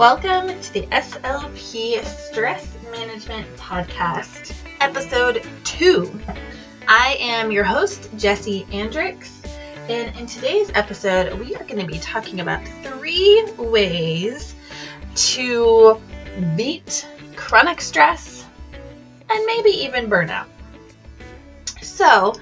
Welcome to the SLP Stress Management Podcast, episode two. I am your host, Jessie Andricks, and in today's episode, we are going to be talking about three ways to beat chronic stress and maybe even burnout. So,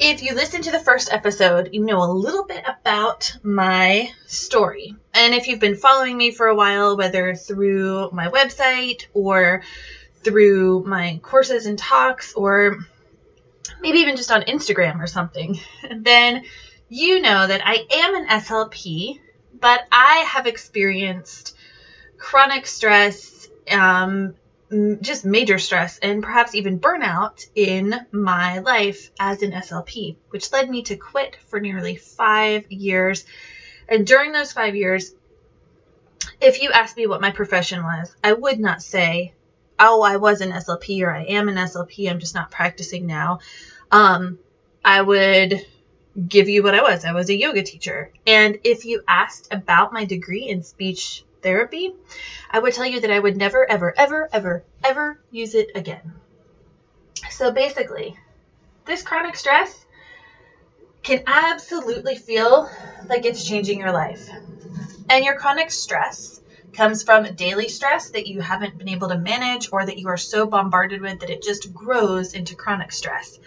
if you listened to the first episode, you know a little bit about my story. And if you've been following me for a while, whether through my website or through my courses and talks, or maybe even just on Instagram or something, then you know that I am an SLP, but I have experienced chronic stress um, just major stress and perhaps even burnout in my life as an SLP, which led me to quit for nearly five years. And during those five years, if you asked me what my profession was, I would not say, oh, I was an SLP or I am an SLP, I'm just not practicing now. Um, I would give you what I was. I was a yoga teacher. And if you asked about my degree in speech therapy, I would tell you that I would never, ever, ever, ever, ever use it again. So basically, this chronic stress can absolutely feel like it's changing your life. And your chronic stress comes from daily stress that you haven't been able to manage or that you are so bombarded with that it just grows into chronic stress.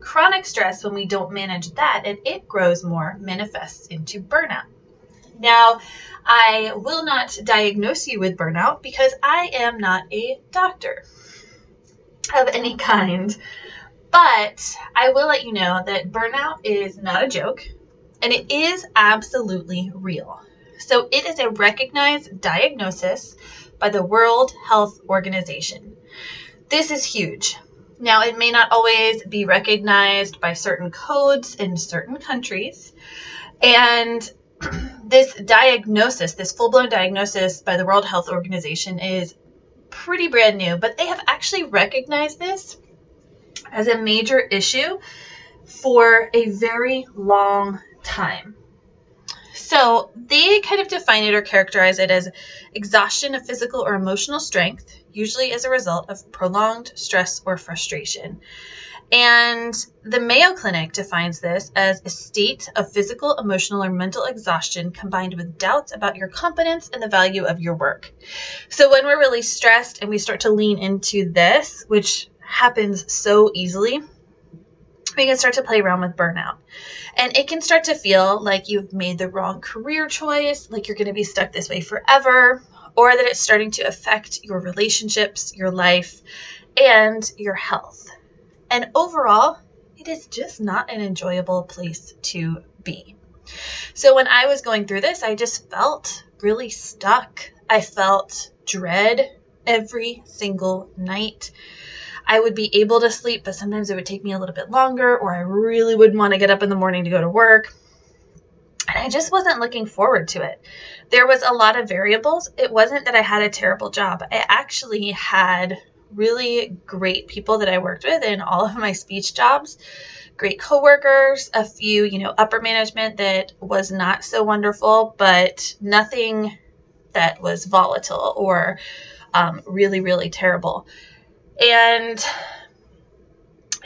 Chronic stress, when we don't manage that and it grows more, manifests into burnout. Now, I will not diagnose you with burnout because I am not a doctor of any kind. But I will let you know that burnout is not a joke and it is absolutely real. So, it is a recognized diagnosis by the World Health Organization. This is huge. Now, it may not always be recognized by certain codes in certain countries, and this diagnosis, this full blown diagnosis by the World Health Organization, is pretty brand new, but they have actually recognized this as a major issue for a very long time. So they kind of define it or characterize it as exhaustion of physical or emotional strength, usually as a result of prolonged stress or frustration. And the Mayo Clinic defines this as a state of physical, emotional, or mental exhaustion combined with doubts about your competence and the value of your work. So when we're really stressed and we start to lean into this, which happens so easily, we can start to play around with burnout. And it can start to feel like you've made the wrong career choice, like you're going to be stuck this way forever, or that it's starting to affect your relationships, your life, and your health. And overall, it is just not an enjoyable place to be. So when I was going through this, I just felt really stuck. I felt dread every single night. I would be able to sleep, but sometimes it would take me a little bit longer, or I really wouldn't want to get up in the morning to go to work. And I just wasn't looking forward to it. There was a lot of variables. It wasn't that I had a terrible job. I actually had really great people that I worked with in all of my speech jobs, great coworkers, a few, you know, upper management that was not so wonderful, but nothing that was volatile or um, really, really terrible. And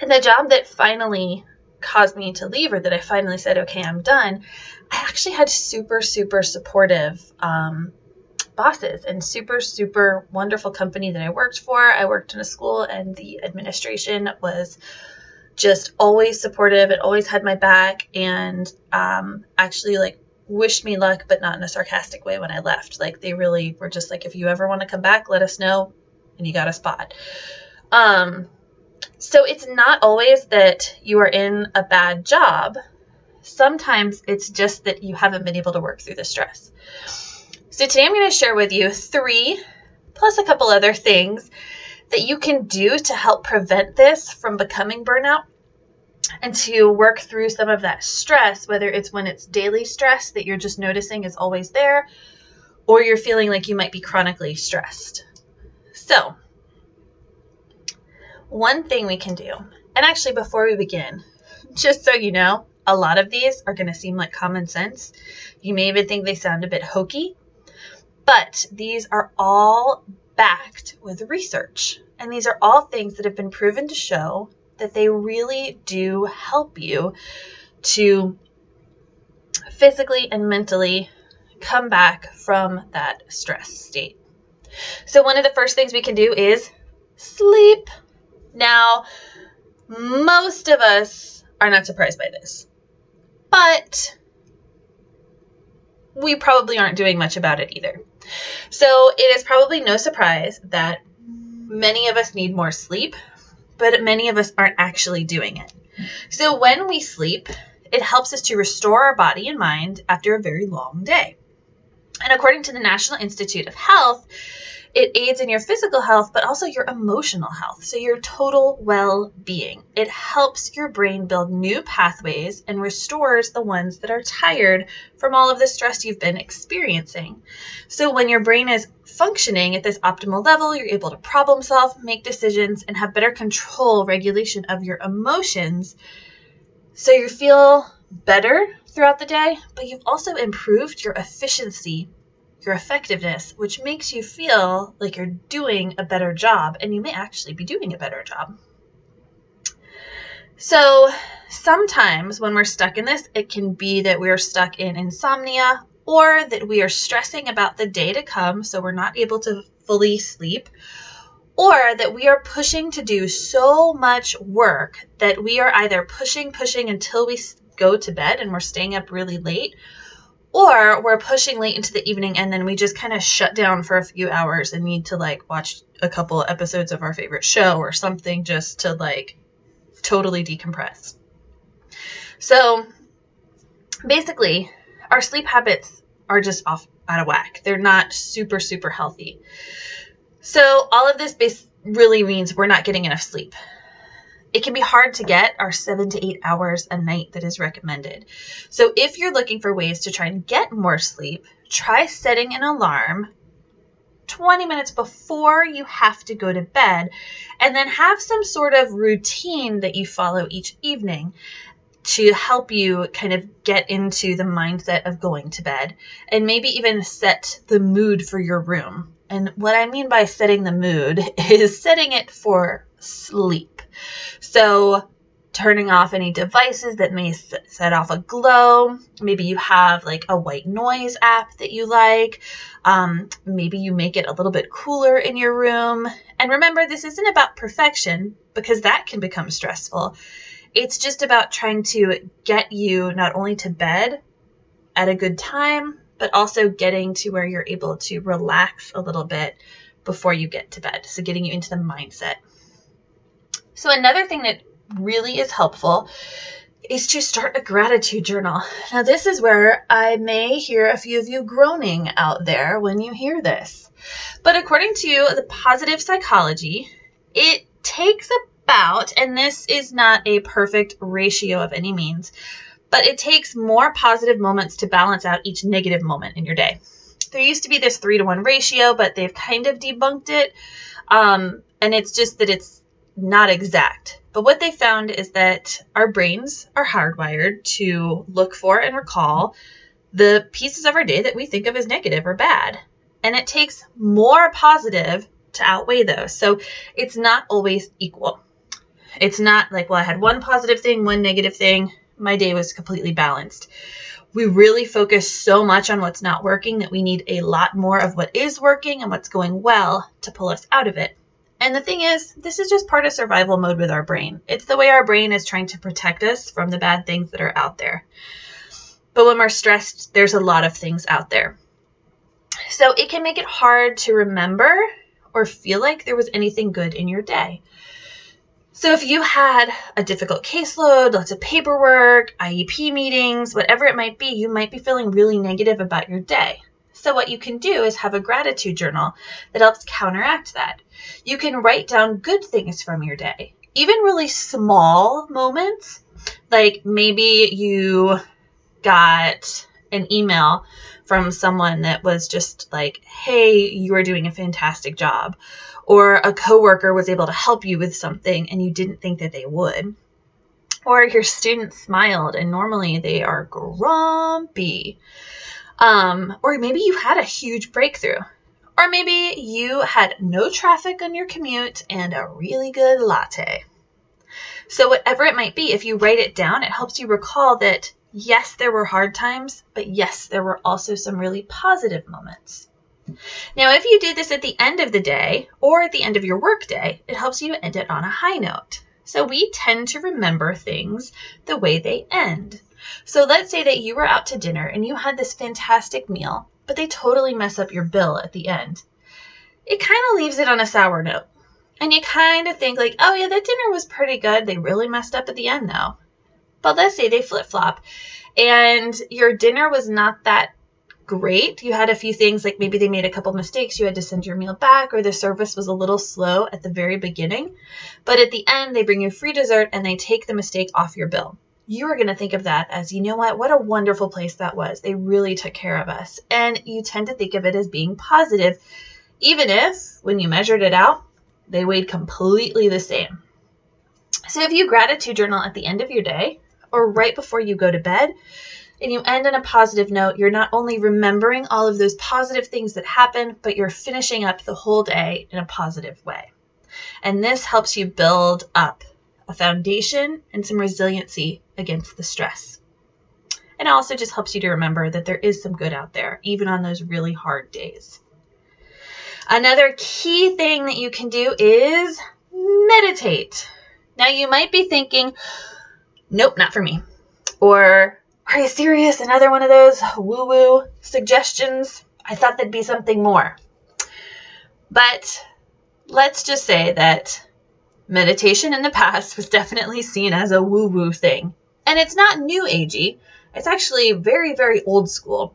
the job that finally caused me to leave, or that I finally said, okay, I'm done, I actually had super, super supportive um, bosses and super, super wonderful company that I worked for. I worked in a school, and the administration was just always supportive and always had my back, and um, actually, like, wished me luck, but not in a sarcastic way when I left. Like, they really were just like, if you ever want to come back, let us know, and you got a spot. Um, so it's not always that you are in a bad job. Sometimes it's just that you haven't been able to work through the stress. So today I'm going to share with you three, plus a couple other things that you can do to help prevent this from becoming burnout and to work through some of that stress, whether it's when it's daily stress that you're just noticing is always there, or you're feeling like you might be chronically stressed. So, one thing we can do, and actually, before we begin, just so you know, a lot of these are going to seem like common sense. You may even think they sound a bit hokey, But these are all backed with research. And these are all things that have been proven to show that they really do help you to physically and mentally come back from that stress state. So, one of the first things we can do is sleep. Now, most of us are not surprised by this, but we probably aren't doing much about it either. So, it is probably no surprise that many of us need more sleep, but many of us aren't actually doing it. So, when we sleep, it helps us to restore our body and mind after a very long day. And according to the National Institute of Health, it aids in your physical health, but also your emotional health. So, your total well being. It helps your brain build new pathways and restores the ones that are tired from all of the stress you've been experiencing. So, when your brain is functioning at this optimal level, you're able to problem solve, make decisions, and have better control, regulation of your emotions. So, you feel better throughout the day, but you've also improved your efficiency your effectiveness, which makes you feel like you're doing a better job, and you may actually be doing a better job. So, sometimes when we're stuck in this, it can be that we're stuck in insomnia or that we are stressing about the day to come, so we're not able to fully sleep, or that we are pushing to do so much work that we are either pushing, pushing until we go to bed and we're staying up really late, or we're pushing late into the evening and then we just kind of shut down for a few hours and need to like watch a couple episodes of our favorite show or something just to like totally decompress. So basically, our sleep habits are just off out of whack. They're not super, super healthy. So all of this base really means we're not getting enough sleep it can be hard to get our seven to eight hours a night that is recommended. So, if you're looking for ways to try and get more sleep, try setting an alarm 20 minutes before you have to go to bed, and then have some sort of routine that you follow each evening to help you kind of get into the mindset of going to bed and maybe even set the mood for your room. And what I mean by setting the mood is setting it for sleep. So, turning off any devices that may set off a glow. Maybe you have like a white noise app that you like. Um, maybe you make it a little bit cooler in your room. And remember, this isn't about perfection because that can become stressful. It's just about trying to get you not only to bed at a good time, but also getting to where you're able to relax a little bit before you get to bed. So, getting you into the mindset. So, another thing that really is helpful is to start a gratitude journal. Now, this is where I may hear a few of you groaning out there when you hear this. But according to the positive psychology, it takes about, and this is not a perfect ratio of any means, but it takes more positive moments to balance out each negative moment in your day. There used to be this three to one ratio, but they've kind of debunked it. Um, and it's just that it's not exact. But what they found is that our brains are hardwired to look for and recall the pieces of our day that we think of as negative or bad. And it takes more positive to outweigh those. So it's not always equal. It's not like, well, I had one positive thing, one negative thing, my day was completely balanced. We really focus so much on what's not working that we need a lot more of what is working and what's going well to pull us out of it. And the thing is, this is just part of survival mode with our brain. It's the way our brain is trying to protect us from the bad things that are out there. But when we're stressed, there's a lot of things out there. So it can make it hard to remember or feel like there was anything good in your day. So if you had a difficult caseload, lots of paperwork, IEP meetings, whatever it might be, you might be feeling really negative about your day. So, what you can do is have a gratitude journal that helps counteract that. You can write down good things from your day, even really small moments, like maybe you got an email from someone that was just like, hey, you are doing a fantastic job. Or a coworker was able to help you with something and you didn't think that they would. Or your student smiled and normally they are grumpy. Um, or maybe you had a huge breakthrough. Or maybe you had no traffic on your commute and a really good latte. So, whatever it might be, if you write it down, it helps you recall that yes, there were hard times, but yes, there were also some really positive moments. Now, if you do this at the end of the day or at the end of your workday, it helps you end it on a high note. So we tend to remember things the way they end. So let's say that you were out to dinner and you had this fantastic meal, but they totally mess up your bill at the end. It kind of leaves it on a sour note. And you kind of think like, oh yeah, that dinner was pretty good. They really messed up at the end though. But let's say they flip flop and your dinner was not that great. You had a few things like maybe they made a couple mistakes, you had to send your meal back, or the service was a little slow at the very beginning. But at the end, they bring you free dessert and they take the mistake off your bill. You are going to think of that as, you know what, what a wonderful place that was. They really took care of us. And you tend to think of it as being positive, even if when you measured it out, they weighed completely the same. So if you gratitude journal at the end of your day or right before you go to bed, and you end on a positive note, you're not only remembering all of those positive things that happened, but you're finishing up the whole day in a positive way. And this helps you build up a foundation and some resiliency against the stress. And it also just helps you to remember that there is some good out there, even on those really hard days. Another key thing that you can do is meditate. Now, you might be thinking, nope, not for me. Or are you serious? Another one of those woo woo suggestions? I thought there'd be something more. But let's just say that meditation in the past was definitely seen as a woo woo thing. And it's not new agey, it's actually very, very old school.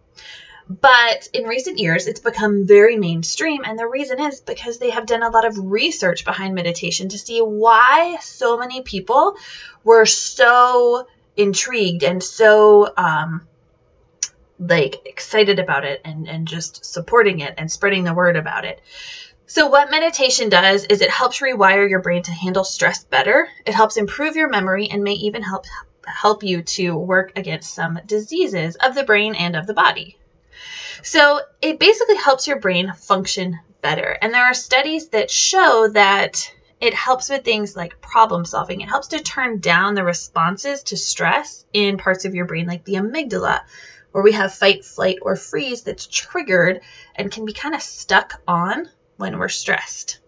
But in recent years, it's become very mainstream. And the reason is because they have done a lot of research behind meditation to see why so many people were so intrigued and so um, like excited about it and, and just supporting it and spreading the word about it. So, what meditation does is it helps rewire your brain to handle stress better. It helps improve your memory and may even help help you to work against some diseases of the brain and of the body. So, it basically helps your brain function better. And there are studies that show that it helps with things like problem solving. It helps to turn down the responses to stress in parts of your brain, like the amygdala, where we have fight, flight, or freeze that's triggered and can be kind of stuck on when we're stressed.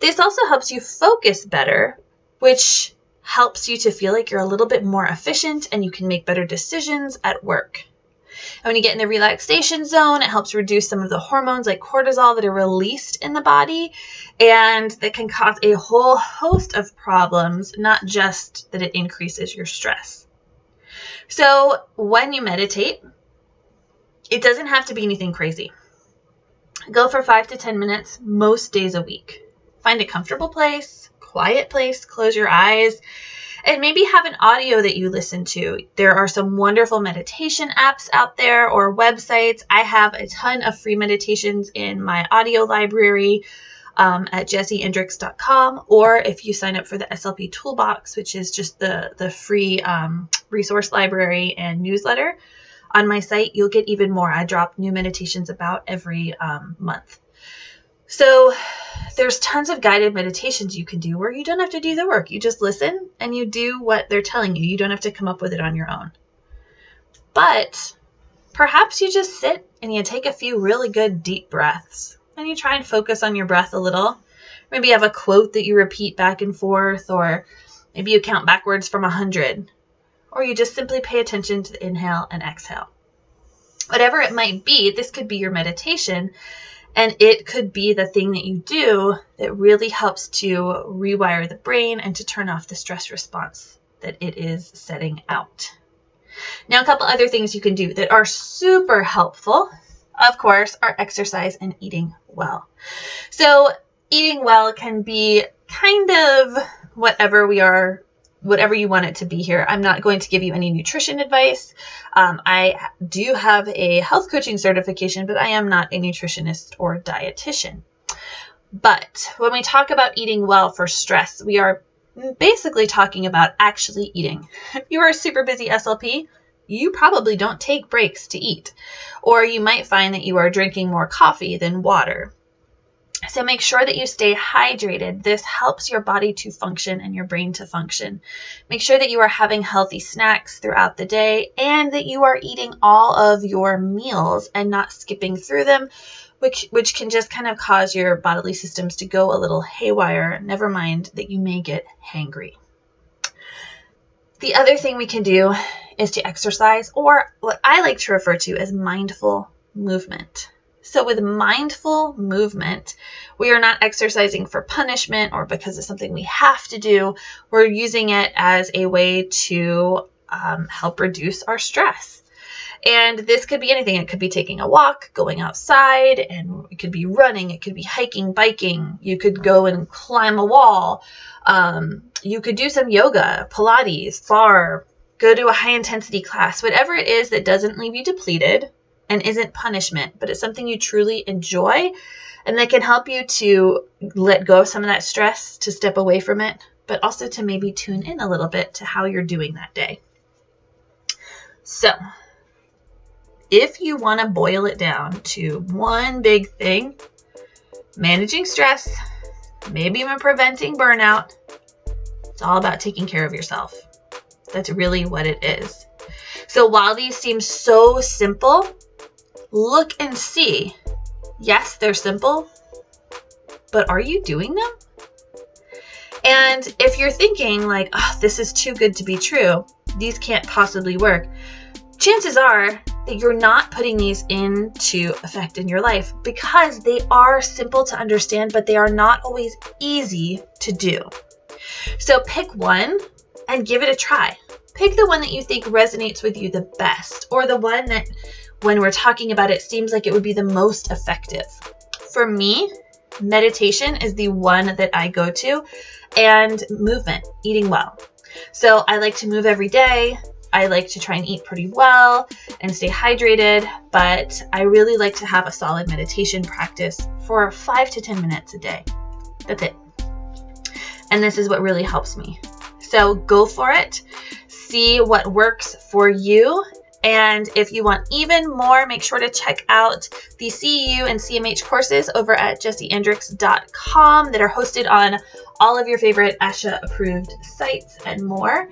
This also helps you focus better, which helps you to feel like you're a little bit more efficient and you can make better decisions at work. And when you get in the relaxation zone, it helps reduce some of the hormones like cortisol that are released in the body and that can cause a whole host of problems, not just that it increases your stress. So, when you meditate, it doesn't have to be anything crazy. Go for five to 10 minutes most days a week. Find a comfortable place, quiet place, close your eyes, and maybe have an audio that you listen to. There are some wonderful meditation apps out there or websites. I have a ton of free meditations in my audio library um, at jessieandricks.com, or if you sign up for the SLP Toolbox, which is just the the free um, resource library and newsletter on my site, you'll get even more. I drop new meditations about every um, month. So there's tons of guided meditations you can do where you don't have to do the work. You just listen and you do what they're telling you. You don't have to come up with it on your own. But perhaps you just sit and you take a few really good deep breaths and you try and focus on your breath a little. Maybe you have a quote that you repeat back and forth, or maybe you count backwards from a 100, or you just simply pay attention to the inhale and exhale. Whatever it might be, this could be your meditation and it could be the thing that you do that really helps to rewire the brain and to turn off the stress response that it is setting out. Now, a couple other things you can do that are super helpful, of course, are exercise and eating well. So, eating well can be kind of whatever we are whatever you want it to be here. I'm not going to give you any nutrition advice. Um, I do have a health coaching certification, but I am not a nutritionist or dietitian. But when we talk about eating well for stress, we are basically talking about actually eating. If you are a super busy SLP, you probably don't take breaks to eat, or you might find that you are drinking more coffee than water. So make sure that you stay hydrated. This helps your body to function and your brain to function. Make sure that you are having healthy snacks throughout the day and that you are eating all of your meals and not skipping through them, which which can just kind of cause your bodily systems to go a little haywire. Never mind that you may get hangry. The other thing we can do is to exercise or what I like to refer to as mindful movement. So, with mindful movement, we are not exercising for punishment or because it's something we have to do. We're using it as a way to um, help reduce our stress. And this could be anything. It could be taking a walk, going outside, and it could be running, it could be hiking, biking. You could go and climb a wall. Um, you could do some yoga, Pilates, barre, go to a high intensity class, whatever it is that doesn't leave you depleted and isn't punishment, but it's something you truly enjoy and that can help you to let go of some of that stress, to step away from it, but also to maybe tune in a little bit to how you're doing that day. So, if you want to boil it down to one big thing, managing stress, maybe even preventing burnout, it's all about taking care of yourself. That's really what it is. So while these seem so simple, look and see. Yes, they're simple, but are you doing them? And if you're thinking, like, oh, this is too good to be true, these can't possibly work, chances are that you're not putting these into effect in your life because they are simple to understand, but they are not always easy to do. So pick one and give it a try. Pick the one that you think resonates with you the best, or the one that when we're talking about it seems like it would be the most effective. For me, meditation is the one that I go to, and movement, eating well. So I like to move every day. I like to try and eat pretty well and stay hydrated, but I really like to have a solid meditation practice for five to 10 minutes a day. That's it. And this is what really helps me. So go for it. See what works for you and if you want even more, make sure to check out the CEU and CMH courses over at jessieandricks.com that are hosted on all of your favorite ASHA approved sites and more.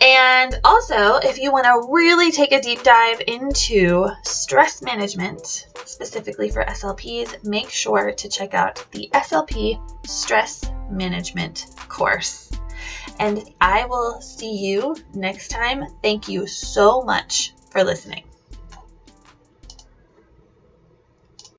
And also, if you want to really take a deep dive into stress management, specifically for SLPs, make sure to check out the SLP Stress Management course. And I will see you next time. Thank you so much for listening.